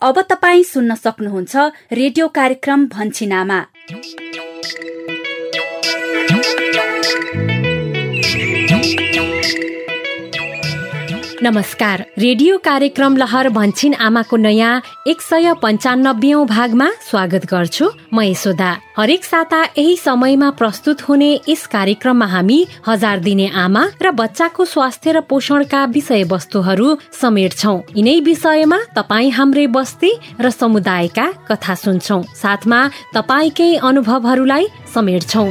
अब तपाईँ सुन्न सक्नुहुन्छ रेडियो कार्यक्रम भन्छिनामा नमस्कार। रेडियो कार्यक्रम लहर भन्छिन आमाको नयाँ एक सय पन्चानब्बे भागमा स्वागत गर्छु। म यशोदा। हरेक साता यही समयमा प्रस्तुत हुने यस कार्यक्रममा हामी हजार दिने आमा र बच्चाको स्वास्थ्य र पोषणका विषय वस्तुहरू समेट्छौ यिनै विषयमा तपाईँ हाम्रै बस्ती र समुदायका कथा सुन्छौ। साथमा तपाईँकै अनुभवहरूलाई समेट्छौ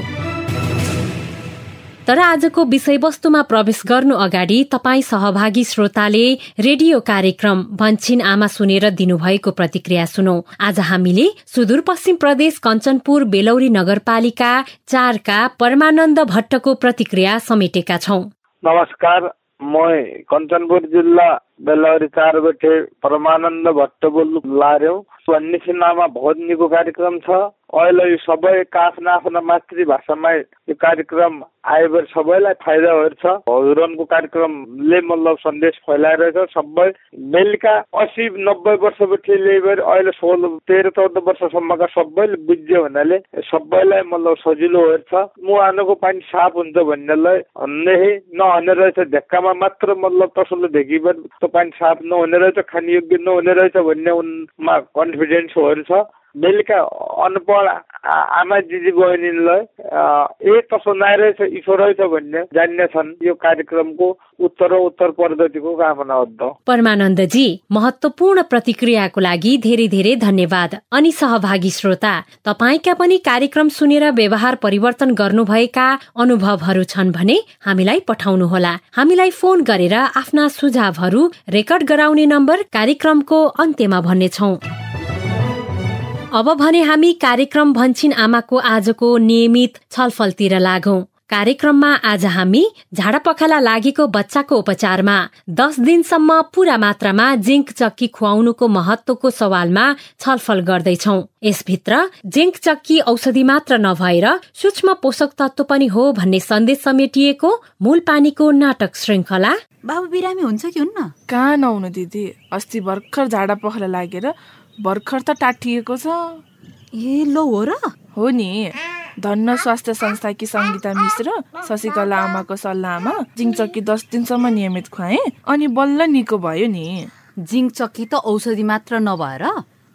तर आजको विषयवस्तुमा प्रवेश गर्नु अगाडि तपाईँ सहभागी श्रोताले रेडियो कार्यक्रम भन्छिन आमा सुनेर दिनुभएको प्रतिक्रिया सुनौ। आज हामीले सुदूरपश्चिम प्रदेश कञ्चनपुर बेलौरी नगरपालिका चारका परमानन्द भट्टको प्रतिक्रिया समेटेका छौ। नमस्कार म कञ्चनपुर जिल्ला बेलौरी चार बेठे परमानन्द भट्ट बोल्नु लार्यौँ भन्ने सिनेमामा बहुत निको कार्यक्रम छ। अहिले यो सबै आफ्ना आफ्ना मातृभाषामा यो कार्यक्रम आएर सबैलाई फाइदा छ हजुरनको कार्यक्रमले मतलब सन्देश फैलाइरहेछ सबै बेलुका असी नब्बे वर्षपछि लिएर अहिले सोह्र तेह्र चौध वर्षसम्मका सबैले बुझ्यो भन्नाले सबैलाई मतलब सजिलो छ मुहानको पानी साफ हुन्छ भन्नेलाई भन्ने नहुने रहेछ। ढेक्कामा मात्र मतलब तसले ढेकीबाट पानी साफ नहुने रहेछ खाने योग्य नहुने रहेछ भन्ने उनमा कन्फिडेन्सहरू छ बेलुका अनपढ आमा दिदी बहिनीलाई ए कसो नरहेछ ईश्वर रहेछ भन्ने जान्ने छन् यो कार्यक्रमको उत्तर उत्तर पद्धतिको कामना परमानन्दजी महत्वपूर्ण प्रतिक्रियाको लागि धेरै धेरै धन्यवाद। अनि सहभागी श्रोता तपाईँका पनि कार्यक्रम सुनेर व्यवहार परिवर्तन गर्नुभएका अनुभवहरू छन् भने हामीलाई पठाउनुहोला। हामीलाई फोन गरेर आफ्ना सुझावहरू रेकर्ड गराउने नम्बर कार्यक्रमको अन्त्यमा भन्नेछौ। अब भने हामी कार्यक्रम भन्छिन आमाको आजको नियमित छलफलतिर लागौं। कार्यक्रममा आज हामी झाडा पखाला लागेको बच्चाको उपचारमा दस दिनसम्म पूरा मात्रामा जिङ्क चक्की खुवाउनुको महत्वको सवालमा छलफल गर्दैछौ। यसभित्र जिङ्क चक्की औषधि मात्र नभएर सूक्ष्म पोषक तत्व पनि हो भन्ने सन्देश समेटिएको मूल पानीको नाटक श्रृङ्खला। बाबु बिरामी हुन्छ कि हुन्न? कहाँ नहुनु दिदी? अस्ति भर्खर झाडा पखाला लागेर भर्खर त टाटिएको छ। ए लो हो र? हो नि। धन्न स्वास्थ्य संस्थाकी सङ्गीता मिश्र शशिकला आमाको सल्लाहमा जिङ चक्की दस दिनसम्म नियमित खुवाएँ अनि बल्ल निको भयो नि। जिङ चक्की त औषधि मात्र नभएर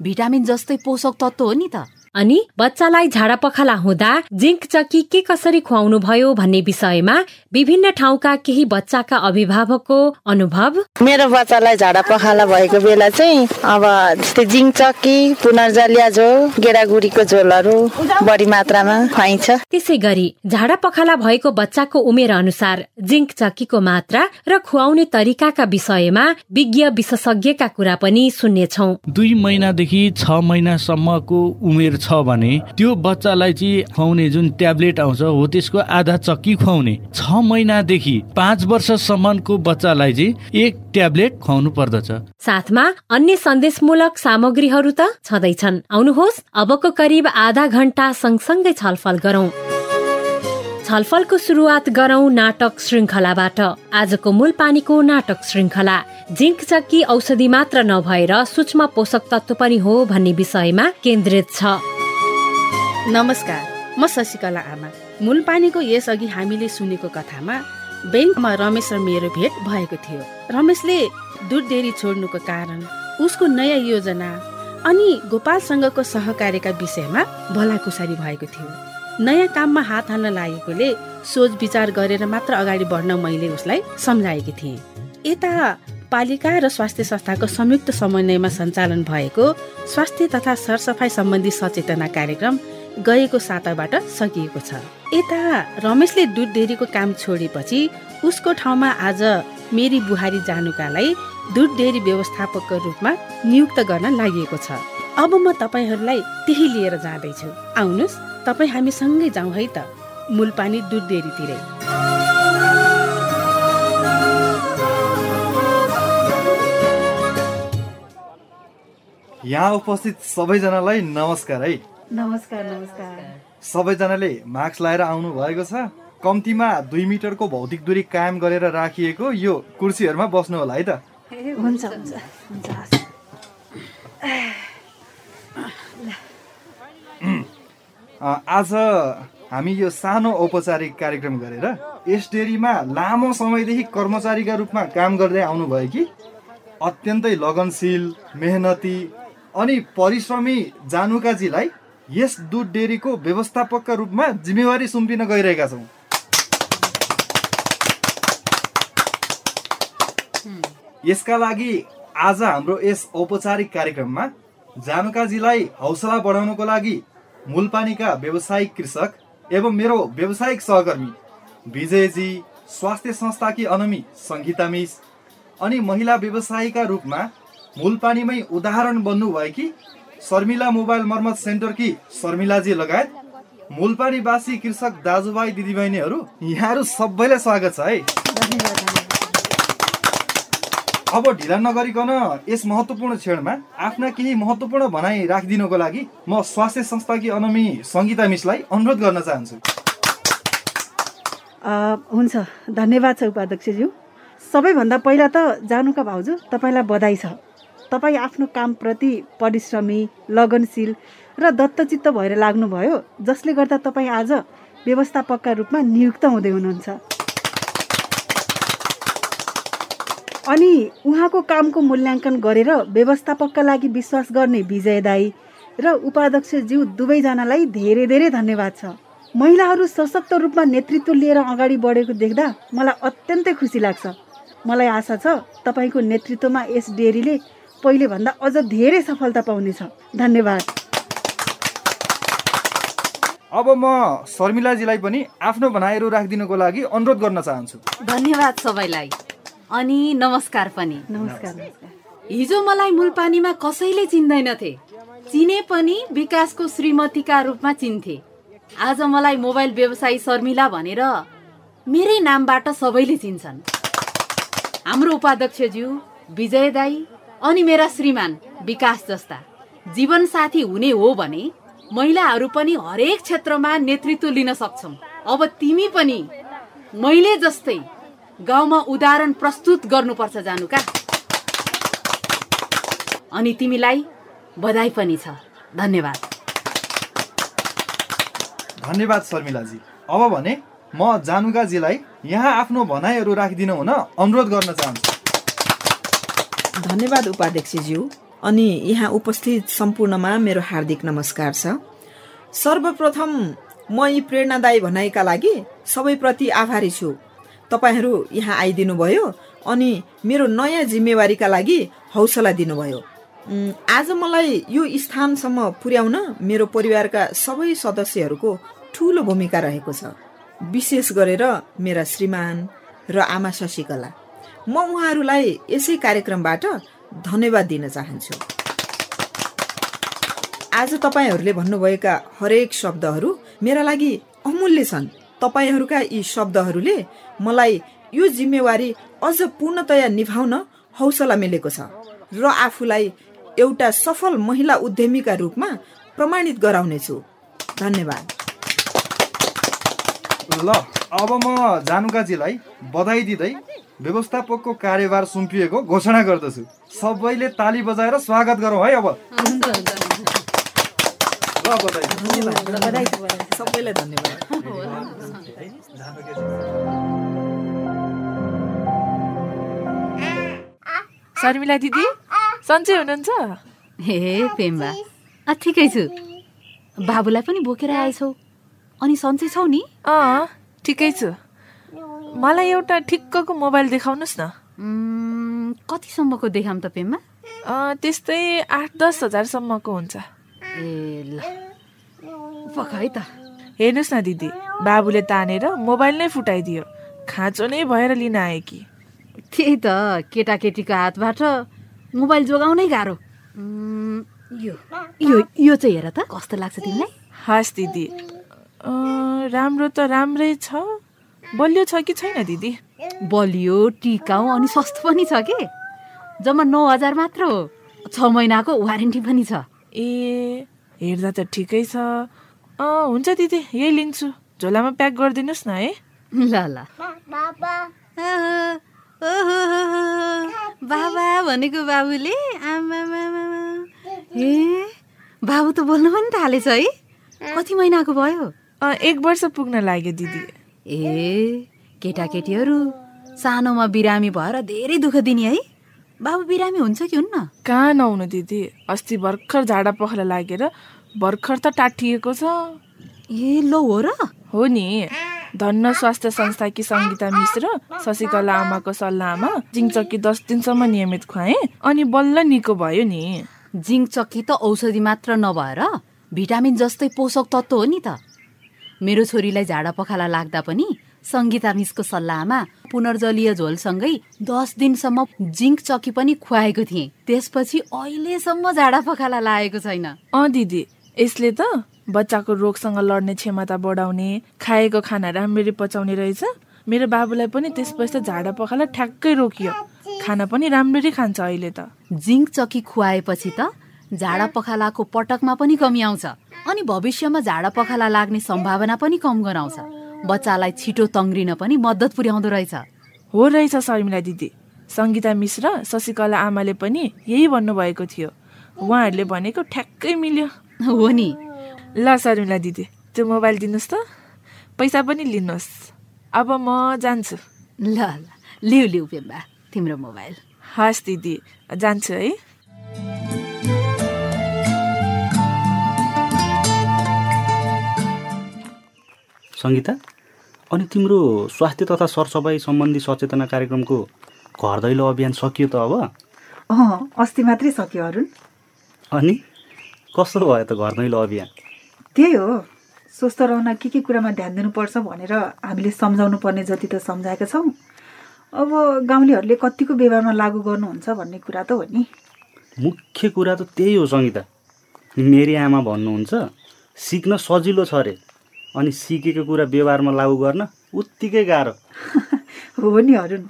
भिटामिन जस्तै पोषक तत्व हो नि त। अनि बच्चालाई झाडा पखाला हुँदा जिङ्क चक्की के कसरी खुवाउनु भयो भन्ने विषयमा विभिन्न ठाउँका केही बच्चाका अभिभावकको अनुभव। मेरो बच्चालाई झाडा पखाला भएको बेला चाहिँ अब जस्तै जिङ्क चक्की पुनर्जलिया झोल गेडागुडीको झोलहरू बढी मात्रामा खुवाइन्छ। त्यसै गरी झाडा पखाला भएको बच्चाको उमेर अनुसार जिङ्क चक्कीको मात्रा र खुवाउने तरिकाका विषयमा विज्ञ विशेषज्ञका कुरा पनि सुन्नेछौ। दुई महिनादेखि छ महिनासम्मको उमेर छ भने त्यो बच्चालाई चाहिँ खुवाउने जुन ट्याब्लेट आउँछ हो त्यसको आधा चक्की खुवाउने। छ महिनादेखि पाँच वर्षसम्मको बच्चालाई चाहिँ एक ट्याब्लेट खुवाउनु पर्दछ। साथमा अन्य सन्देशमूलक सामग्रीहरू त छँदैछन्। आउनुहोस् अबको करिब आधा घण्टा सँगसँगै छलफल गरौं। छलफलको सुरुवात गरौं नाटक श्रृङ्खलाबाट आजको मूल पानीको नाटक श्रृङ्खला जिङ्क चक्की औषधि मात्र नभएर सूक्ष्म पोषक तत्व पनि हो भन्ने विषयमा केन्द्रित छ। नमस्कार म शशिकला आमा। मूल पानीको यसअघि हामीले सुनेको कथामा ब्याङ्कमा रमेश र मेरो भेट भएको थियो। रमेशले दुध डेरी छोड्नुको कारण उसको नयाँ योजना अनि गोपालसँगको सहकार्यका विषयमा भलाकुसारी भएको थियो। नयाँ काममा हात हाल्न लागेकोले सोच विचार गरेर मात्र अगाडि बढ्न मैले उसलाई सम्झाएकी थिएँ। यता पालिका र स्वास्थ्य संस्थाको संयुक्त समन्वयमा सञ्चालन भएको स्वास्थ्य तथा सरसफाइ सम्बन्धी सचेतना कार्यक्रम गएको साताबाट सकिएको छ। यता रमेशले दुध डेरीको काम छोडेपछि उसको ठाउँमा आज मेरी बुहारी जानुकालाई दुध डेरी व्यवस्थापकको रूपमा नियुक्त गर्न लागि छ। अब म तपाईँहरूलाई त्यही लिएर जाँदैछु। आउनुहोस्। तपाईँ हामी सँगै जाउँ है त। मूलपानी दुध डेरीतिरै। यहाँ उपस्थित सबैजनालाई नमस्कार है। नमस्कार नमस्कार। सबैजनाले मास्क लगाएर आउनु भएको छ। कम्तीमा दुई मिटरको भौतिक दूरी कायम गरेर राखिएको यो कुर्सीहरूमा बस्नु होला है त। हुन्छ हुन्छ हुन्छ। आज हामी यो सानो औपचारिक कार्यक्रम गरेर यस डेरीमा लामो समयदेखि कर्मचारीका रूपमा काम गर्दै आउनुभयो कि? अत्यन्तै लगनशील मेहनती अनि परिश्रमी जानुकाजीलाई यस दुध डेरीको व्यवस्थापकका रूपमा जिम्मेवारी सुम्पिन गइरहेका छौँ। यसका लागि आज हाम्रो यस औपचारिक कार्यक्रममा जानुकाजीलाई हौसला बढाउनको लागि मूलपानीका व्यावसायिक कृषक एवं मेरो व्यावसायिक सहकर्मी विजयजी स्वास्थ्य संस्थाकी अनमी सङ्गीता मिस अनि महिला व्यवसायीका रूपमा मूलपानीमै उदाहरण बन्नुभएकी शर्मिला मोबाइल मर्मत सेन्टरकी शर्मिलाजी लगायत मूलपानीवासी कृषक दाजुभाइ दिदीबहिनीहरू यहाँहरू सबैलाई स्वागत छ है। अब ढिला नगरिकन यस महत्त्वपूर्ण क्षणमा आफ्ना केही महत्त्वपूर्ण भनाइ राखिदिनको लागि म स्वास्थ्य संस्थाकी अनमी सङ्गीता मिसलाई अनुरोध गर्न चाहन्छु। हुन्छ। धन्यवाद छ उपाध्यक्षज्यू। सबैभन्दा पहिला त जानुका भाउजू तपाईँलाई बधाई छ। तपाईँ आफ्नो कामप्रति परिश्रमी लगनशील र दत्तचित्त भएर लाग्नुभयो जसले गर्दा तपाईँ आज व्यवस्थापकका रूपमा नियुक्त हुँदै हुनुहुन्छ। अनि उहाँको कामको मूल्याङ्कन गरेर व्यवस्थापकका लागि विश्वास गर्ने विजय दाई र उपाध्यक्षज्यू दुवैजनालाई धेरै धेरै धन्यवाद छ। महिलाहरू सशक्त रूपमा नेतृत्व लिएर अगाडि बढेको देख्दा मलाई अत्यन्तै खुसी लाग्छ। मलाई आशा छ तपाईँको नेतृत्वमा यस डेरीले पहिलेभन्दा अझ धेरै सफलता पाउनेछ। धन्यवाद। अब म शर्मिलाजीलाई पनि आफ्नो भनाइहरू राखिदिनुको लागि अनुरोध गर्न चाहन्छु। धन्यवाद सबैलाई। अनि नमस्कार पनि। नमस्कार। हिजो मलाई मूलपानीमा कसैले चिन्दैनथे। चिने पनि विकासको श्रीमतीका रूपमा चिन्थे। आज मलाई मोबाइल व्यवसायी शर्मिला भनेर मेरै नामबाट सबैले चिन्छन्। हाम्रो उपाध्यक्षज्यू विजय दाई अनि मेरा श्रीमान विकास जस्ता जीवनसाथी हुने हो भने महिलाहरू पनि हरेक क्षेत्रमा नेतृत्व लिन सक्छौँ। अब तिमी पनि मैले जस्तै गाउँमा उदाहरण प्रस्तुत गर्नुपर्छ जानुका। अनि तिमीलाई बधाई पनि छ। धन्यवाद। धन्यवाद शर्मिलाजी। अब भने म जानुकाजीलाई यहाँ आफ्नो भनाइहरू राखिदिनु हुन अनुरोध गर्न चाहन्छु। धन्यवाद उपाध्यक्षज्यू। अनि यहाँ उपस्थित सम्पूर्णमा मेरो हार्दिक नमस्कार छ। सर्वप्रथम म यी प्रेरणादायी भनाइका लागि सबैप्रति आभारी छु। तपाईँहरू यहाँ आइदिनु भयो अनि मेरो नयाँ जिम्मेवारीका लागि हौसला दिनुभयो। आज मलाई यो स्थानसम्म पुर्याउन मेरो परिवारका सबै सदस्यहरूको ठुलो भूमिका रहेको छ। विशेष गरेर मेरा श्रीमान र आमा शशिकला। म उहाँहरूलाई यसै कार्यक्रमबाट धन्यवाद दिन चाहन्छु। आज तपाईँहरूले भन्नुभएका हरेक शब्दहरू मेरा लागि अमूल्य छन्। तपाईँहरूका यी शब्दहरूले मलाई यो जिम्मेवारी अझ पूर्णतया निभाउन हौसला मिलेको छ र आफूलाई एउटा सफल महिला उद्यमीका रूपमा प्रमाणित गराउनेछु। धन्यवाद। ल अब म जानुकाजीलाई बधाई दिँदै व्यवस्थापकको कार्यभार सुम्पिएको घोषणा गर्दछु। सबैले ताली बजाएर स्वागत गरौँ है अब। ल बधाई। सबैलाई धन्यवाद। शर्मिला दिदी सन्चै हुनुहुन्छ? हे पेम्बा अँ ठिकै छु। बाबुलाई पनि बोकेर आएछौ। अनि सन्चै छौ नि? अँ ठिकै छु। मलाई एउटा ठिक्कको मोबाइल देखाउनुहोस् न। कतिसम्मको देखाम त पेम्बा त्यस्तै आठ दस हजारसम्मको हुन्छ। ए ल। पख है त। हेर्नुहोस् न दिदी बाबुले तानेर मोबाइल नै फुटाइदियो। खाँचो नै भएर लिन आए कि। त्यही त केटाकेटीको हातबाट मोबाइल जोगाउनै गाह्रो। यो यो यो चाहिँ हेर त कस्तो लाग्छ तिमीलाई? हस् दिदी। राम्रो त राम्रै छ। बलियो छ कि छैन दिदी? बलियो टिकाउ अनि सस्तो पनि छ के? जम्मा नौ हजार मात्र हो। छ महिनाको वारेन्टी पनि छ। ए हेर्दा त ठिकै छ। अँ हुन्छ दिदी यही लिन्छु। झोलामा प्याक गरिदिनुहोस् न है। ल ल। बाबा भनेको बाबुले आमा ए बाबु त बोल्नु पनि थालेछ है। कति महिनाको भयो? एक वर्ष पुग्न लाग्यो दिदी। ए केटाकेटीहरू सानोमा बिरामी भएर धेरै दुःख दिने है। बाबु बिरामी हुन्छ कि हुन्न? कहाँ नहुनु दिदी। अस्ति भर्खर झाडा पखला लागेर भर्खर त टाटिएको छ। ए लो हो र। हो नि। धन्न स्वास्थ्य संस्थाकी सङ्गीता मिश्र शशिकला आमाको सल्लाहमा जिङचक्की दस दिनसम्म नियमित खुवाएँ अनि बल्ल निको भयो नि। जिङचक्की त औषधि मात्र नभएर भिटामिन जस्तै पोषक तत्त्व हो नि त। मेरो छोरीलाई झाडा पखाला लाग्दा पनि सङ्गीता मिसको सल्लाहमा पुनर्जलीय झोलसँगै दस दिनसम्म जिङ्क चकी पनि खुवाएको थिएँ। त्यसपछि अहिलेसम्म झाडा पखाला लागेको छैन। अँ दिदी। यसले त बच्चाको रोगसँग लड्ने क्षमता बढाउने खाएको खाना राम्ररी पचाउने रहेछ। मेरो बाबुलाई पनि त्यसपछि त झाडा पखाला ठ्याक्कै रोकियो। खाना पनि राम्ररी खान्छ अहिले त। जिङ्क चकी खुवाएपछि त झाडा पखालाको पटकमा पनि कमी आउँछ। अनि भविष्यमा झाडा पखाला लाग्ने सम्भावना पनि कम गराउँछ। बच्चालाई छिटो तङ्ग्रिन पनि मद्दत पुर्याउँदो रहेछ। हो रहेछ शर्मिला दिदी। सङ्गीता मिश्र शशिकला आमाले पनि यही भन्नुभएको थियो। उहाँहरूले भनेको ठ्याक्कै मिल्यो। हो नि। ल शर्मिला दिदी त्यो मोबाइल दिनुहोस् त। पैसा पनि लिनुहोस्। अब म जान्छु। ल ल। लिउ लिउ पेम्बा तिम्रो मोबाइल। हस् दिदी जान्छु है। सङ्गीता अनि तिम्रो स्वास्थ्य तथा सरसफाइ सम्बन्धी सचेतना कार्यक्रमको घर दैलो अभियान सकियो त अब? अँ अस्ति मात्रै सक्यो अरुण। अनि? कस्तो भयो त घर दैलो अभियान त्यही हो। स्वस्थ रहन के के कुरामा ध्यान दिनुपर्छ भनेर हामीले सम्झाउनु पर्ने जति त सम्झाएका छौँ। अब गाउँलेहरूले कतिको व्यवहारमा लागू गर्नुहुन्छ भन्ने कुरा त हो नि। मुख्य कुरा त त्यही हो सङ्गीता। मेरी आमा भन्नुहुन्छ सिक्न सजिलो छ अरे अनि सिकेको कुरा व्यवहारमा लागू गर्न उत्तिकै गाह्रो। हो नि अरुण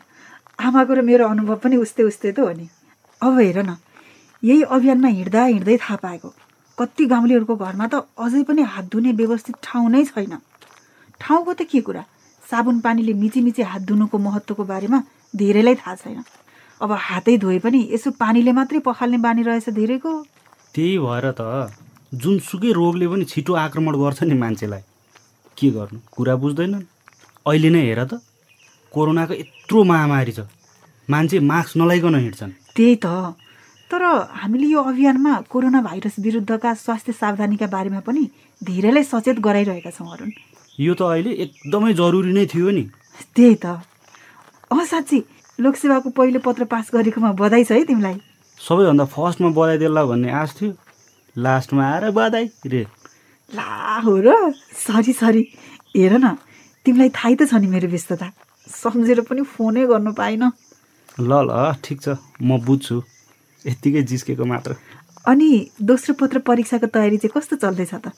आमाको र मेरो अनुभव पनि उस्तै उस्तै त हो नि। अब हेर न यही अभियानमा हिँड्दा हिँड्दै थाहा पाएको। कति गाउँलेहरूको घरमा त अझै पनि हात धुने व्यवस्थित ठाउँ नै छैन। ठाउँको त के कुरा? साबुन पानीले मिची मिची हात धुनुको महत्त्वको बारेमा धेरैलाई थाहा छैन। अब हातै धोए पनि यसो पानीले मात्रै पखाल्ने बानी रहेछ धेरैको। त्यही भएर त जुनसुकै रोगले पनि छिटो आक्रमण गर्छ नि मान्छेलाई। के गर्नु? कुरा बुझ्दैनन्? अहिले नै हेर त। कोरोनाको यत्रो महामारी छ। मान्छे मास्क नलाइकन हिँड्छन्। त्यही त। तर हामीले यो अभियानमा कोरोना भाइरस विरुद्धका स्वास्थ्य सावधानीका बारेमा पनि धेरैलाई सचेत गराइरहेका छौँ अरुण। यो त अहिले एकदमै जरुरी नै थियो नि। त्यही त। अँ साँच्ची लोकसेवाको पहिलो पत्र पास गरेकोमा बधाई छ है तिमीलाई। सबैभन्दा फर्स्टमा बधाई देला भन्ने आश थियो। लास्टमा आएर बधाई रे। ला हो र सरी सरी। हेर न तिमीलाई थाहै त छ नि मेरो व्यस्तता। सम्झेर पनि फोनै गर्नु पाइनँ। ल ल ठिक छ। म बुझ्छु। यत्तिकै जिस्केको मात्र। अनि दोस्रो पत्र परीक्षाको तयारी चाहिँ कस्तो चल्दैछ त?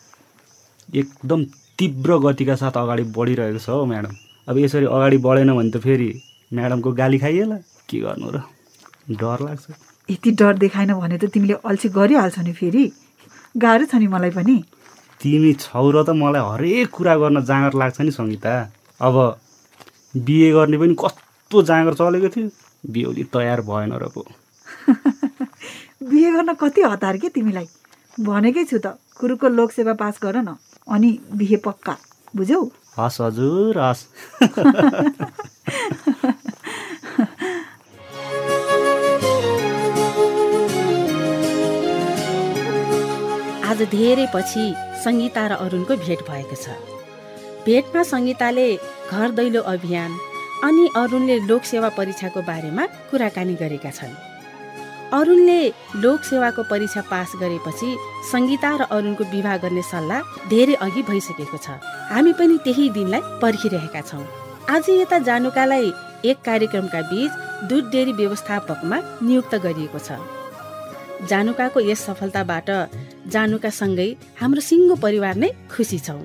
एकदम तीव्र गतिका साथ अगाडि बढिरहेको छ हौ म्याडम। अब यसरी अगाडि बढेन भने त फेरि म्याडमको गाली खाइएला के गर्नु र? डर लाग्छ। यति डर देखाएन भने त तिमीले अल्छी गरिहाल्छ नि फेरि। गाह्रो छ नि मलाई पनि। तिमी छौ र त मलाई हरेक कुरा गर्न जाँगर लाग्छ नि सङ्गीता। अब बिए गर्ने पनि कस्तो जाँगर चलेको थियो। बिउली तयार भएन र पो। बिहे गर्न कति हतार के तिमीलाई? भनेकै छु त कुरुको लोकसेवा पास गर न। अनि बिहे पक्का बुझ्यौ? हस् हजुर हस्। आज धेरै पछि सङ्गीता र अरुणको भेट भएको छ। भेटमा सङ्गीताले घर दैलो अभियान अनि अरुणले लोकसेवा परीक्षाको बारेमा कुराकानी गरेका छन्। अरुणले लोकसेवाको परीक्षा पास गरेपछि सङ्गीता र अरुणको विवाह गर्ने सल्लाह धेरै अघि भइसकेको छ। हामी पनि त्यही दिनलाई पर्खिरहेका छौँ। आज यता जानुकालाई एक कार्यक्रमका बीच दुध डेरी व्यवस्थापकमा नियुक्त गरिएको छ। जानुकाको यस सफलताबाट जानुकासँगै हाम्रो सिङ्गो परिवार नै खुसी छौँ।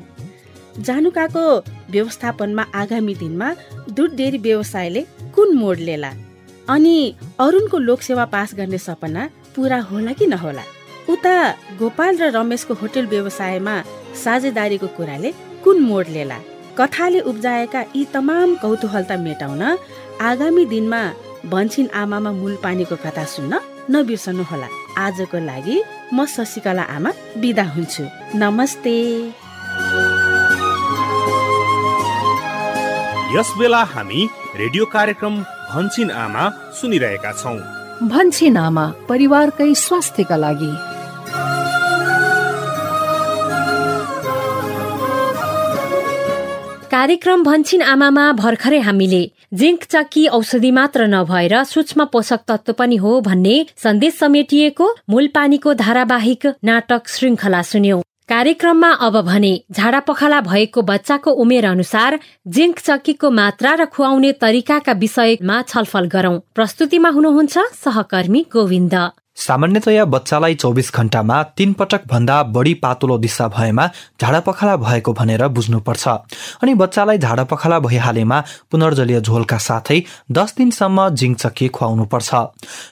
जानुकाको व्यवस्थापनमा आगामी दिनमा दुध डेरी व्यवसायले कुन मोड लेला? अनि अरुणको लोकसेवा पास गर्ने सपना पुरा होला कि नहोला? उता गोपाल र रमेशको होटल व्यवसायमा साझेदारीको कुराले कुन मोड लेला? कथाले उब्जाएका यी तमाम कौतूहलता मेटाउन आगामी दिनमा भन्छिन आमामा मूल पानीको कथा सुन्न नबिर्सनुहोला आजको लागि म शशिकला आमा बिदा हुन्छु। नमस्ते। यस बेला हामी रेडियो कार्यक्रम भन्छिन आमा सुनिरहेका छौँ। भन्छिन आमा परिवारकै स्वास्थ्यका लागि। कार्यक्रम भन्छिन आमामा भर्खरै हामीले। जिङ्क चक्की औषधि मात्र नभएर सूक्ष्म पोषक तत्व पनि हो भन्ने सन्देश समेटिएको मूल पानीको धारावाहिक नाटक श्रृङ्खला सुन्यौं। कार्यक्रममा अब भने झाडा पखाला भएको बच्चाको उमेर अनुसार जिङ्क चक्कीको मात्रा र खुवाउने तरिकाका विषयमा छलफल गरौं। प्रस्तुतिमा हुनुहुन्छ सहकर्मी गोविन्द। सामान्यतया बच्चालाई चौबिस घण्टामा तीन पटक भन्दा बढी पातलो दिशा भएमा झाडा पखाला भएको भनेर बुझ्नुपर्छ। अनि बच्चालाई झाडा पखाला भइहालेमा पुनर्जलीय झोलका साथै दस दिनसम्म जिङ चक्की खुवाउनुपर्छ।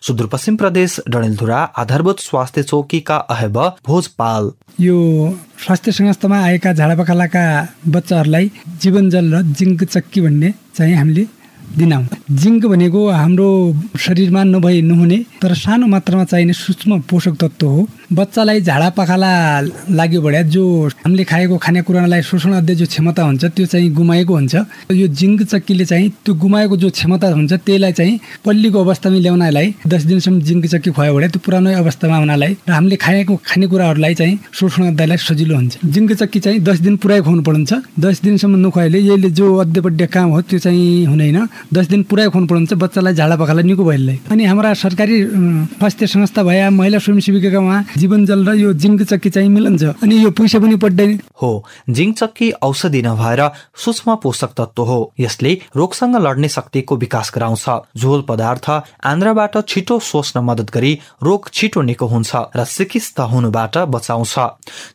सुदूरपश्चिम प्रदेश डडेलधुरा आधारभूत स्वास्थ्य चौकीका अहेब भोजपाल। यो स्वास्थ्य संस्थामा आएका झाडा पखालाका बच्चाहरूलाई जीवन जल र जिङ्क चक्की भन्ने चाहिँ हामीले दिनाउँ जिङ्क भनेको हाम्रो शरीरमा नभई नहुने तर सानो मात्रामा चाहिने सूक्ष्म पोषक तत्व हो। बच्चालाई झाडा पखाला लाग्यो भने जो हामीले खाएको खानेकुरालाई शोषण अध्याय जो क्षमता हुन्छ त्यो चाहिँ गुमाएको हुन्छ। यो जिङ्क चक्कीले चाहिँ त्यो गुमाएको जो क्षमता हुन्छ त्यसलाई चाहिँ पल्लीको अवस्थामा ल्याउनलाई दस दिनसम्म जिङ्क चक्की खुवायो भने त्यो पुरानो अवस्थामा हुनलाई र हामीले खाएको खानेकुराहरूलाई चाहिँ शोषण अध्यायलाई सजिलो हुन्छ। जिङ्क चक्की चाहिँ दस दिन पुरै खुवाउनु पर्छ दस दिनसम्म नखुवाइले यसले जो अध्यपड्य काम हो त्यो चाहिँ हुँदैन दस दिन पुरै खुवाउनु पर्छ बच्चालाई झाडा पखाला निको भइलाई अनि हाम्रा सरकारी स्वास्थ्य संस्था भए महिला स्वयंसेविकाका उहाँ जीवन जल र यो जिङ्क चक्की चाहिँ मिलन्छ अनि यो पैसा पनि पड्दैन। हो जिङ्क चक्की औषधि नभएर सूक्ष्म पोषक तत्व हो। यसले रोगसँग लड्ने शक्तिको विकास गराउँछ। झोल पदार्थ आन्द्राबाट छिटो सोच्न मद्दत गरी रोग छिटो निको हुन्छ र सिकिस्त हुनुबाट बचाउँछ।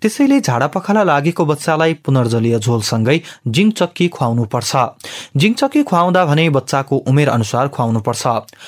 त्यसैले झाडा पखाला लागेको बच्चालाई पुनर्जलीय झोलसँगै जिङ्क चक्की खुवाउनु पर्छ। जिङ्क चक्की खुवाउँदा भने बच्चाको उमेर अनुसार खुवाउनु पर्छ।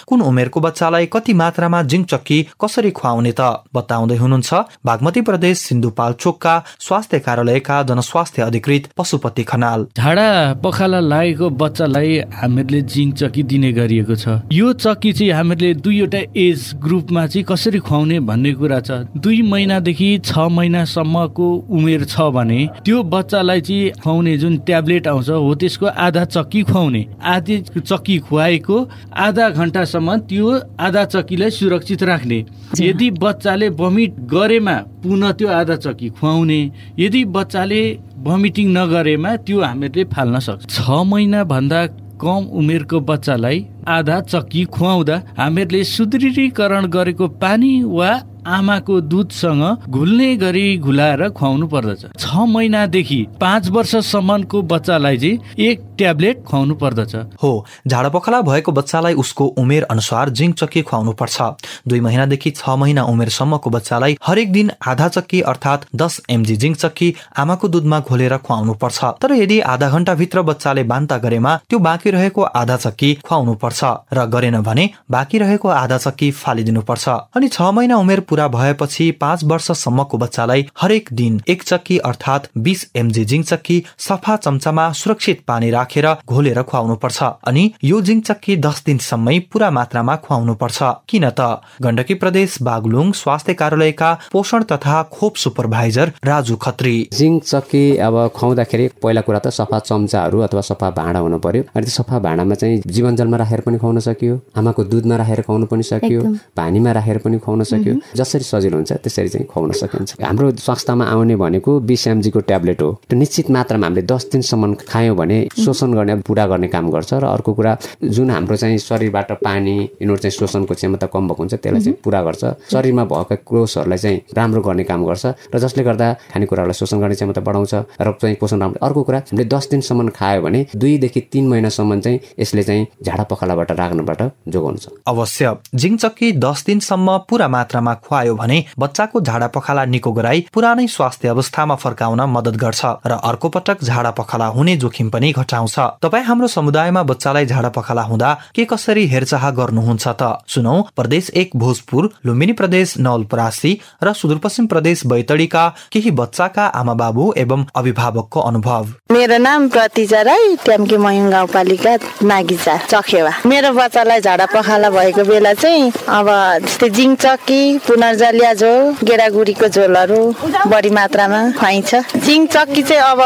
कुन उमेरको बच्चालाई कति मात्रामा जिङ्क चक्की कसरी खुवाउने त बताउँदै हुनुहुन्छ? बागमती प्रदेश सिन्धुपाल्चोकका स्वास्थ्य कार्यालयका जनस्वास्थ्य अधिकृत पशुपति खनाल। झाडा पखाला लागेको बच्चालाई हामीहरूले जिङ्क चक्की दिने गरिएको छ। यो चक्की चाहिँ हामीहरूले दुईवटा एज ग्रुपमा चाहिँ कसरी खुवाउने भन्ने कुरा छ। दुई महिनादेखि छ महिनासम्मको उमेर छ भने त्यो बच्चालाई चाहिँ खुवाउने जुन ट्याब्लेट आउँछ हो त्यसको आधा चक्की खुवाउने। आधी चक्की खुवाएको आधा घन्टासम्म त्यो आधा चक्कीलाई सुरक्षित राख्ने। यदि बच्चाले भमिट गरेमा पुनः त्यो आधा चक्की खुवाउने यदि बच्चाले भमिटिङ नगरेमा त्यो हामीहरूले फाल्न सक्छ। छ महिनाभन्दा कम उमेरको बच्चालाई आधा चक्की खुवाउँदा हामीहरूले सुदृढीकरण गरेको पानी वा आमाको दुधसँग घुल्ने गरी घुलाएर खुवाउनु पर्दछ। छ महिनादेखि पाँच वर्षसम्मको बच्चालाई चाहिँ एक ट्याब्लेट खुवाउनु पर्दछ। हो झाडा पखाला भएको बच्चालाई उसको उमेर अनुसार जिङ्क चक्की खुवाउनु पर्छ। दुई महिनादेखि छ महिना उमेरसम्मको बच्चालाई हरेक दिन आधा चक्की अर्थात् दस एमजी जिङ्क चक्की आमाको दुधमा घोलेर खुवाउनु पर्छ। तर यदि आधा घण्टाभित्र बच्चाले बान्ता गरेमा त्यो बाँकी रहेको आधा चक्की खुवाउनु पर्छ। र गरेन भने बाँकी रहेको आधा चक्की फालिदिनु पर्छ। अनि छ महिना उमेर पूरा भएपछि पाँच वर्षसम्मको बच्चालाई हरेक दिन एक चक्की अर्थात् बिस एमजी जिङ चक्की सफा चम्चामा सुरक्षित पानी राखेर घोलेर खुवाउनु पर्छ अनि यो जिङ चक्की दस दिनसम्मै पूरा मात्रामा खुवाउनु पर्छ किन त? गण्डकी प्रदेश बागलुङ स्वास्थ्य कार्यालयका पोषण तथा खोप सुपरभाइजर राजु खत्री। जिङ चक्की अब खुवाउँदाखेरि पहिला कुरा त सफा चम्चाहरू अथवा सफा भाँडा हुनु पर्यो। अनि त्यो सफा भाँडामा चाहिँ जीवन जलमा राखेर पनि खुवाउन सकियो। आमाको दुधमा राखेर खुवाउनु पनि सकियो। पानीमा राखेर पनि खुवाउन सकियो। जसरी सजिलो हुन्छ त्यसरी चाहिँ खुवाउन सकिन्छ। हाम्रो स्वास्थ्यमा आउने भनेको बिस एमजीको ट्याब्लेट हो। त्यो निश्चित मात्रामा हामीले दस दिनसम्म खायौँ भने शोषण गर्ने पुरा गर्ने काम गर्छ र अर्को कुरा जुन हाम्रो चाहिँ शरीरबाट पानी यिनीहरू चाहिँ शोषणको क्षमता कम भएको हुन्छ त्यसलाई चाहिँ पुरा गर्छ। शरीरमा भएका क्रोसहरूलाई चाहिँ राम्रो गर्ने काम गर्छ र जसले गर्दा खानेकुराहरूलाई शोषण गर्ने क्षमता बढाउँछ र चाहिँ पोषण राम्रो। अर्को कुरा हामीले दस दिनसम्म खायो भने दुईदेखि तिन महिनासम्म चाहिँ यसले चाहिँ झाडा पखालाबाट राख्नबाट जोगाउँछ अवश्य। जिङ चक्की दस दिनसम्म पुरा मात्रामा खुवायो भने बच्चाको झाडा पखाला निको गराई पुरानै स्वास्थ्य अवस्थामा फर्काउन मद्दत गर्छ र अर्को पटक झाडा पखाला हुने जोखिम पनि घटाउँछ। तपाईँ हाम्रो समुदायमा बच्चालाई झाडा पखाला हुँदा के कसरी हेरचाह गर्नुहुन्छ त? सुनौ प्रदेश एक भोजपुर लुम्बिनी प्रदेश नवलपरासी र सुदूरपश्चिम प्रदेश बैतडीका केही बच्चाका आमा बाबु एवं अभिभावकको अनुभव। मेरो नाम प्रतिजा राई ट्याम्की मयुङ गाउँपालिका नागिचा चखेवा। मेरो बच्चालाई झाडा पखाला भएको बेला चाहिँ अब जस्तै जिङ चक्की पुनर्जलिया झोल गेडागुडीको झोलहरू बढी मात्रामा खुवाइन्छ। जिङ चक्की चाहिँ अब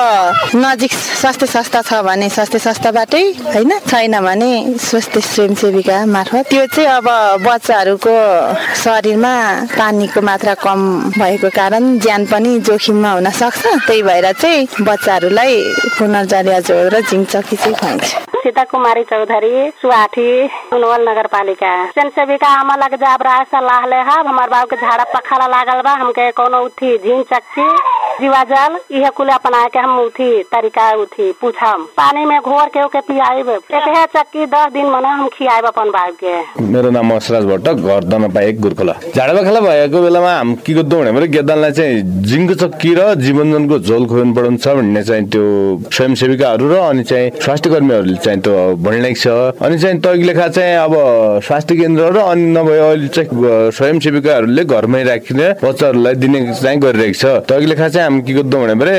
नजिक स्वास्थ्य संस्था छ भने स्वास्थ्य संस्थाबाटै होइन छैन भने स्वास्थ्य स्वयंसेविका मार्फत। त्यो चाहिँ अब बच्चाहरूको शरीरमा पानीको मात्रा कम भएको कारण ज्यान पनि जोखिममा हुन सक्छ। त्यही भएर चाहिँ बच्चाहरूलाई पुनर्जलिया झोल र जिङ चक्की चाहिँ खुवाइन्छ। सीता कुमारी चौधरी सुहाठी सुनवल नगरपालिका। जनसेविका हमर लग जाब रहा सलाह ले हब हमार बाबू के झाड़ा पखाला लागल बा हमके कोनो उठी झीन चक्की जीवा जल इहे कुल अपना के हम उठी तरीका उठी पूछम पानी में घोर के ओके पियाइब। एक है चक्की दस दिन मना हम खियाइब अपन बाबू के मेरो नाम असराज भट्ट घर एक गुर्खला झाडा पखाला भएको बेलामा भने मेरो गेदानलाई चाहिँ जिङ्को चक्की र जीवनजनको झोल खुवाउनु पर्छ भन्ने चाहिँ त्यो स्वयंसेविकाहरू र अनि चाहिँ स्वास्थ्य कर्मीहरूले चाहिँ त्यो भनिरहेको छ। अनि चाहिँ तैक लेखा चाहिँ अब स्वास्थ्य केन्द्र र अनि नभए अहिले चाहिँ स्वयंसेविकाहरूले घरमै राखिने बच्चाहरूलाई दिने चाहिँ गरिरहेको छ। तैक लेखा चाहिँ हामी के गर्छौँ भने भने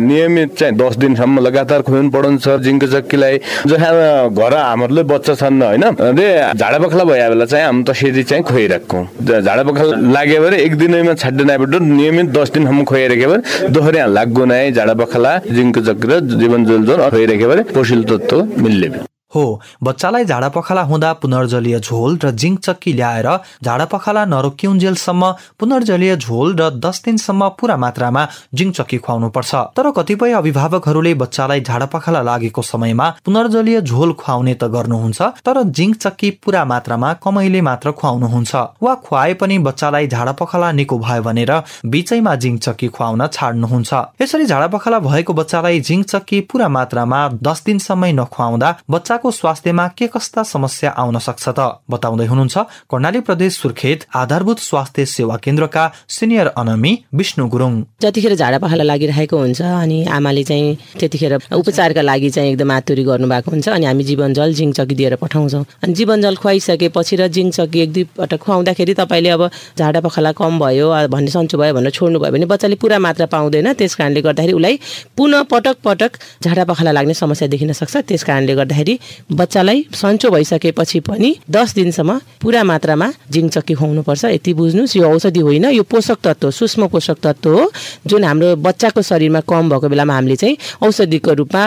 नियमित चाहिँ दस दिनसम्म लगातार खुवाउनु पर्छ जिङ्को चक्कीलाई जहाँ घर हामीहरूले बच्चा छन् होइन अरे झाडा पखाला भयो बेला चाहिँ हामी त्यसरी चाहिँ खुवाइरहेको। झाडा पखाला लाग्यो भने एक दिनैमा छाड्ने नआबाट नियमित दस दिनसम्म खुवाइरहेको भने दोहोरे लाग्गो नै झाडा पखाला जिङ्को चक्की र जीवन जोल जोल खुवाइरहेको भने पोषिलो तत्व मिल्ने हो बच्चालाई झाडा पखाला हुँदा पुनर्जलीय झोल र जिङ्क चक्की ल्याएर झाडा पखाला नरोकिउन्जेलसम्म पुनर्जलीय झोल र दस दिनसम्म पूरा मात्रामा जिङ्क चक्की खुवाउनु पर्छ तर कतिपय अभिभावकहरूले बच्चालाई झाडा पखाला लागेको समयमा पुनर्जलीय झोल खुवाउने त गर्नुहुन्छ तर जिङ्क चक्की पूरा मात्रामा कमैले मात्र खुवाउनुहुन्छ। वा खुवाए पनि बच्चालाई झाडा पखाला निको भयो भनेर बिचैमा जिङ्क चक्की खुवाउन छाड्नुहुन्छ। यसरी झाडा पखाला भएको बच्चालाई जिङ्क चक्की पूरा मात्रामा दस दिनसम्मै नखुवाउँदा बच्चाको स्वास्थ्यमा के कस्ता समस्या आउन सक्छ त बताउँदै हुनुहुन्छ कर्णाली प्रदेश सुर्खेत आधारभूत स्वास्थ्य सेवा केन्द्रका सिनियर अनमी विष्णु गुरुङ। जतिखेर झाडा पखाला लागिरहेको हुन्छ अनि आमाले चाहिँ त्यतिखेर उपचारका लागि चाहिँ एकदम आतुरी गर्नुभएको हुन्छ अनि हामी जीवन जल जिङ चकी दिएर पठाउँछौँ। अनि जीवन जल खुवाइसकेपछि र जिङ चकी एक दुईपटक खुवाउँदाखेरि तपाईँले अब झाडा पखाला कम भयो भन्ने सन्चो भयो भनेर छोड्नु भयो भने बच्चाले पुरा मात्रा पाउँदैन त्यस कारणले गर्दाखेरि उसलाई पुनः पटक पटक झाडा पखाला लाग्ने समस्या देखिन सक्छ त्यस कारणले गर्दाखेरि बच्चालाई सन्चो भइसकेपछि पनि दस दिनसम्म पुरा मात्रामा जिङ चक्की खुवाउनुपर्छ। यति बुझ्नुहोस् यो औषधि होइन यो पोषक तत्व सूक्ष्म पोषक तत्व हो जुन हाम्रो बच्चाको शरीरमा कम भएको बेलामा हामीले चाहिँ औषधिको रूपमा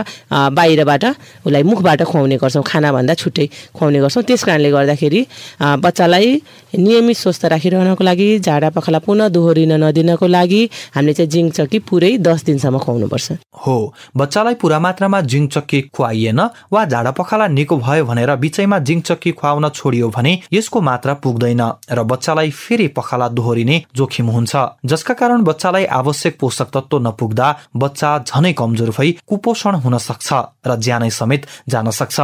बाहिरबाट उसलाई मुखबाट खुवाउने गर्छौँ खानाभन्दा छुट्टै खुवाउने गर्छौँ। त्यस कारणले गर्दाखेरि बच्चालाई नियमित स्वस्थ राखिरहनको लागि झाडा पखाला पुनः दोहोरिन नदिनको लागि हामीले चाहिँ जिङ चक्की पुरै दस दिनसम्म खुवाउनुपर्छ। हो बच्चालाई पुरा मात्रामा जिङ चक्की खुवाइएन वा झाडा निको भयो भनेर बिचैमा जिङ चक्की खुवाउन छोडियो भने यसको मात्रा पुग्दैन र बच्चालाई फेरि पखाला दोहोरिने जोखिम हुन्छ। जसका कारण बच्चालाई आवश्यक पोषक तत्व नपुग्दा बच्चा झनै कमजोर भई कुपोषण हुन सक्छ र ज्यानै समेत जान सक्छ।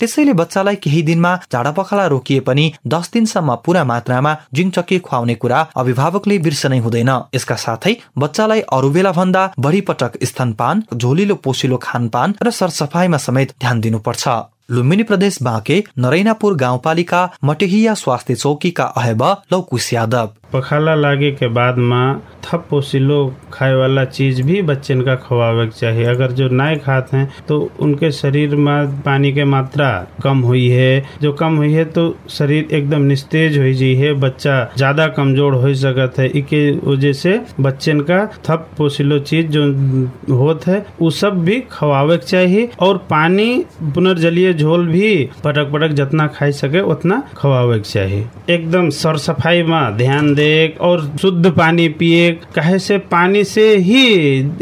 त्यसैले बच्चालाई केही दिनमा झाडा पखाला रोकिए पनि दस दिनसम्म पूरा मात्रामा जिङ चक्की खुवाउने कुरा अभिभावकले बिर्सनै हुँदैन। यसका साथै बच्चालाई अरू बेला भन्दा बढी पटक स्तनपान झोलिलो पोसिलो खानपान र सरसफाइमा समेत ध्यान दिनुपर्छ। लुम्बिनी प्रदेश बाँके नरैनापुर गाउँपालिका मटेहिया स्वास्थ्य चौकीका अहेब लौकुश यादव। पखाला लागे के बाद में थप पोसिलो खाए वाला चीज़ भी बच्चन का खवावे चाहिए अगर जो नहीं खाते हैं तो उनके शरीर में पानी के मात्रा कम हुई है। जो कम हुई है तो शरीर एकदम निस्तेज हो जी है। बच्चा ज़्यादा कमज़ोर हो सकत है। इके वजह से बच्चन का थप पोसिलो चीज़ जो होत है वो सब भी खवावे चाहिए और पानी पुनर्जलीय झोल भी पटक पटक जितना खाई सके उतना खवावे के चाहिए एकदम सर सफ़ाई में ध्यान दे और शुद्ध पानी पिए कहे से पानी से ही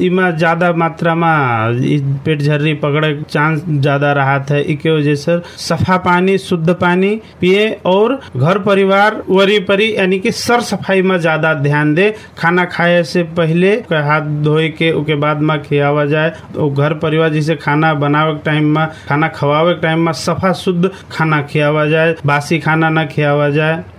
इमा ज़्यादा मात्रा में पेट झर्री पकड़े चांस ज़्यादा रहा है। इके वजह से सफ़ा पानी, शुद्ध पानी पिए और घर परिवार वरी परी यानी कि सर सफ़ाई में ज़्यादा ध्यान दे। खाना खाए से पहले हाथ धोए के उसके बाद में खियावा जाए। तो घर परिवार जैसे खाना बनावे के टाइम में खाना खवावे के टाइम में सफा शुद्ध खाना खियावा जाए बासी खाना न खियावा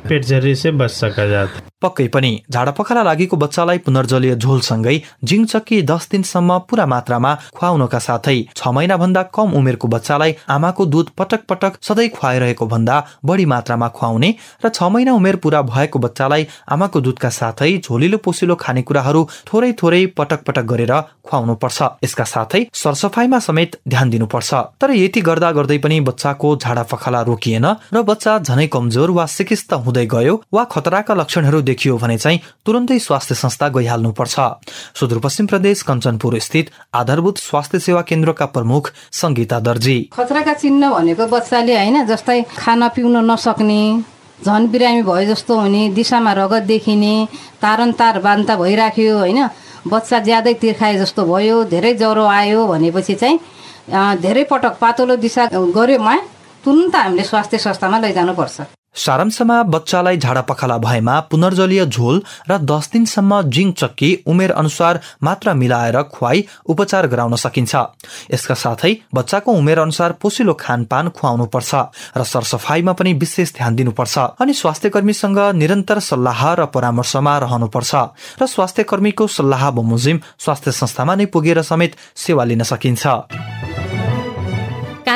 जाए पेटझरी से बच सका जाता। पक्कै पनि झाडा पखाला लागेको बच्चालाई पुनर्जलीय झोलसँगै जिङ चक्की दस दिनसम्म पूरा मात्रामा खुवाउनका साथै छ महिना भन्दा कम उमेरको बच्चालाई आमाको दुध पटक पटक सधैँ खुवाइरहेको भन्दा बढी मात्रामा खुवाउने र छ महिना उमेर पूरा भएको बच्चालाई आमाको दुधका साथै झोलिलो पोसिलो खानेकुराहरू थोरै थोरै पटक पटक गरेर खुवाउनु पर्छ यसका साथै सरसफाइमा समेत ध्यान दिनुपर्छ। तर यति गर्दा गर्दै पनि बच्चाको झाडा पखाला रोकिएन र बच्चा झनै कमजोर वा सिकिस्त हुँदै गयो वा खतराका लक्षणहरू देखियो भने चाहिँ तुरन्तै स्वास्थ्य संस्था गइहाल्नुपर्छ। सुदूरपश्चिम प्रदेश कञ्चनपुर स्थित आधारभूत स्वास्थ्य सेवा केन्द्रका प्रमुख सङ्गीता दर्जी। खतराका चिन्ह भनेको बच्चाले होइन जस्तै खान पिउन नसक्ने झन बिरामी भयो जस्तो हुने दिशामा रगत देखिने तारन तार बान्ता भइराख्यो होइन बच्चा ज्यादै तिर्खाए जस्तो भयो धेरै ज्वरो आयो भनेपछि चाहिँ धेरै पटक पातलो दिशा गऱ्योमा तुरन्त हामीले स्वास्थ्य संस्थामा लैजानुपर्छ। सारांशमा बच्चालाई झाडा पखाला भएमा पुनर्जलीय झोल र दस दिनसम्म जिङ चक्की उमेर अनुसार मात्रा मिलाएर खुवाई उपचार गराउन सकिन्छ। यसका साथै बच्चाको उमेर अनुसार पोसिलो खानपान खुवाउनु पर्छ र सरसफाईमा पनि विशेष ध्यान दिनुपर्छ अनि स्वास्थ्य कर्मीसँग निरन्तर सल्लाह र परामर्शमा रहनुपर्छ र स्वास्थ्य कर्मीको सल्लाह बमोजिम स्वास्थ्य संस्थामा नै पुगेर समेत सेवा लिन सकिन्छ।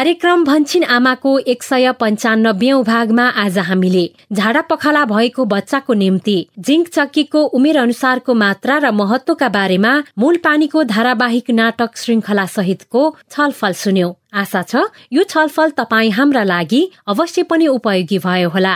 कार्यक्रम भन्छिन आमाको एक सय पञ्चानब्बे भागमा आज हामीले झाडा पखाला भएको बच्चाको निम्ति जिङ्क चक्कीको उमेर अनुसारको मात्रा र महत्वका बारेमा मूल पानीको धारावाहिक नाटक श्रृङ्खला सहितको छलफल सुन्यौ। आशा छ यो छलफल तपाईँ हाम्रा लागि अवश्य पनि उपयोगी भयो होला।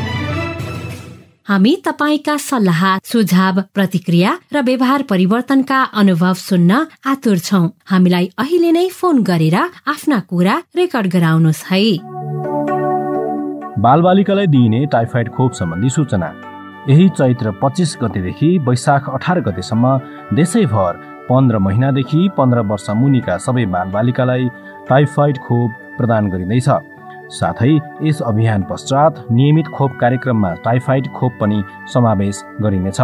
हामी तपाईँका सल्लाह सुझाव प्रतिक्रिया र व्यवहार परिवर्तनका अनुभव सुन्न आतुर छौँ। हामीलाई अहिले नै फोन गरेर आफ्ना कुरा रेकर्ड गराउनुहोस् है। बालबालिकालाई दिइने टाइफाइड खोप सम्बन्धी सूचना। यही चैत्र पच्चिस गतेदेखि वैशाख अठार गतेसम्म देशैभर पन्ध्र महिनादेखि पन्ध्र वर्ष मुनिका सबै बालबालिकालाई टाइफाइड खोप प्रदान गरिँदैछ। साथै यस अभियान पश्चात नियमित खोप कार्यक्रममा टाइफाइड खोप पनि समावेश गरिनेछ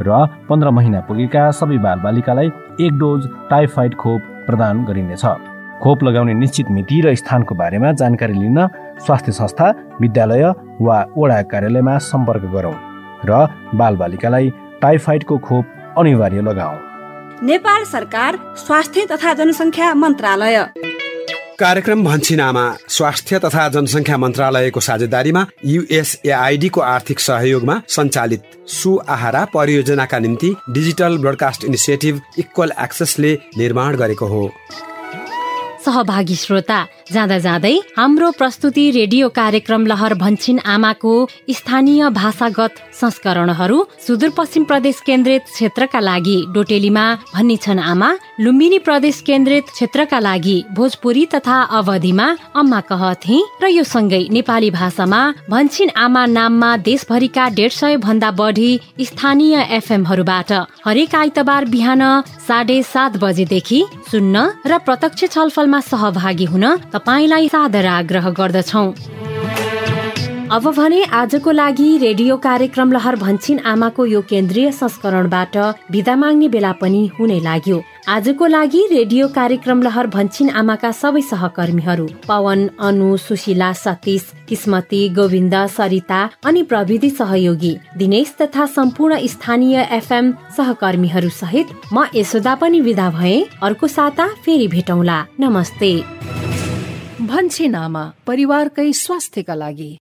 र पन्ध्र महिना पुगेका सबै बालबालिकालाई एक डोज टाइफाइड खोप प्रदान गरिनेछ। खोप लगाउने निश्चित मिति र स्थानको बारेमा जानकारी लिन स्वास्थ्य संस्था विद्यालय वा वडा कार्यालयमा सम्पर्क गरौँ र बालबालिकालाई टाइफाइडको खोप अनिवार्य लगाऊ। नेपाल सरकार स्वास्थ्य तथा जनसङ्ख्या मन्त्रालय। कार्यक्रम भन्छिनामा स्वास्थ्य तथा जनसङ्ख्या मन्त्रालयको साझेदारीमा युएसएआइडीको आर्थिक सहयोगमा सञ्चालित सुआहारा परियोजनाका निम्ति डिजिटल ब्रोडकास्ट इनिसिएटिभ इक्वल एक्सेसले निर्माण गरेको हो। सहभागी श्रोता जाँदा जाँदै हाम्रो प्रस्तुति रेडियो कार्यक्रम लहर भन्छिन आमाको स्थानीय भाषागत संस्करणहरू सुदूरपश्चिम प्रदेश केन्द्रित क्षेत्रका लागि डोटेलीमा भनिन्छन् आमा लुम्बिनी प्रदेश केन्द्रित क्षेत्रका लागि भोजपुरी तथा अवधिमा अम्मा कहथे र यो सँगै नेपाली भाषामा भन्छिन आमा नाममा देशभरिका डेढ सय भन्दा बढी स्थानीय एफएमहरूबाट हरेक आइतबार बिहान साढे सात बजेदेखि सुन्न र प्रत्यक्ष छलफलमा सहभागी हुन तपाईँलाई सादर आग्रह गर्दछौ। अब भने आजको लागि रेडियो कार्यक्रम लहर भन्छिन आमाको यो केन्द्रीय संस्करणबाट विदा माग्ने बेला पनि हुने लाग्यो। आजको लागि रेडियो कार्यक्रम लहर भन्छिन आमाका सबै सहकर्मीहरू पवन अनु सुशीला सतीश किस्मती गोविन्द सरिता अनि प्रविधि सहयोगी दिनेश तथा सम्पूर्ण स्थानीय एफएम सहकर्मीहरू सहित म यशोदा पनि विदा भए अर्को साता फेरि भेटौँला। नमस्ते। भन्छे नामा परिवारकै स्वास्थ्यका लागि।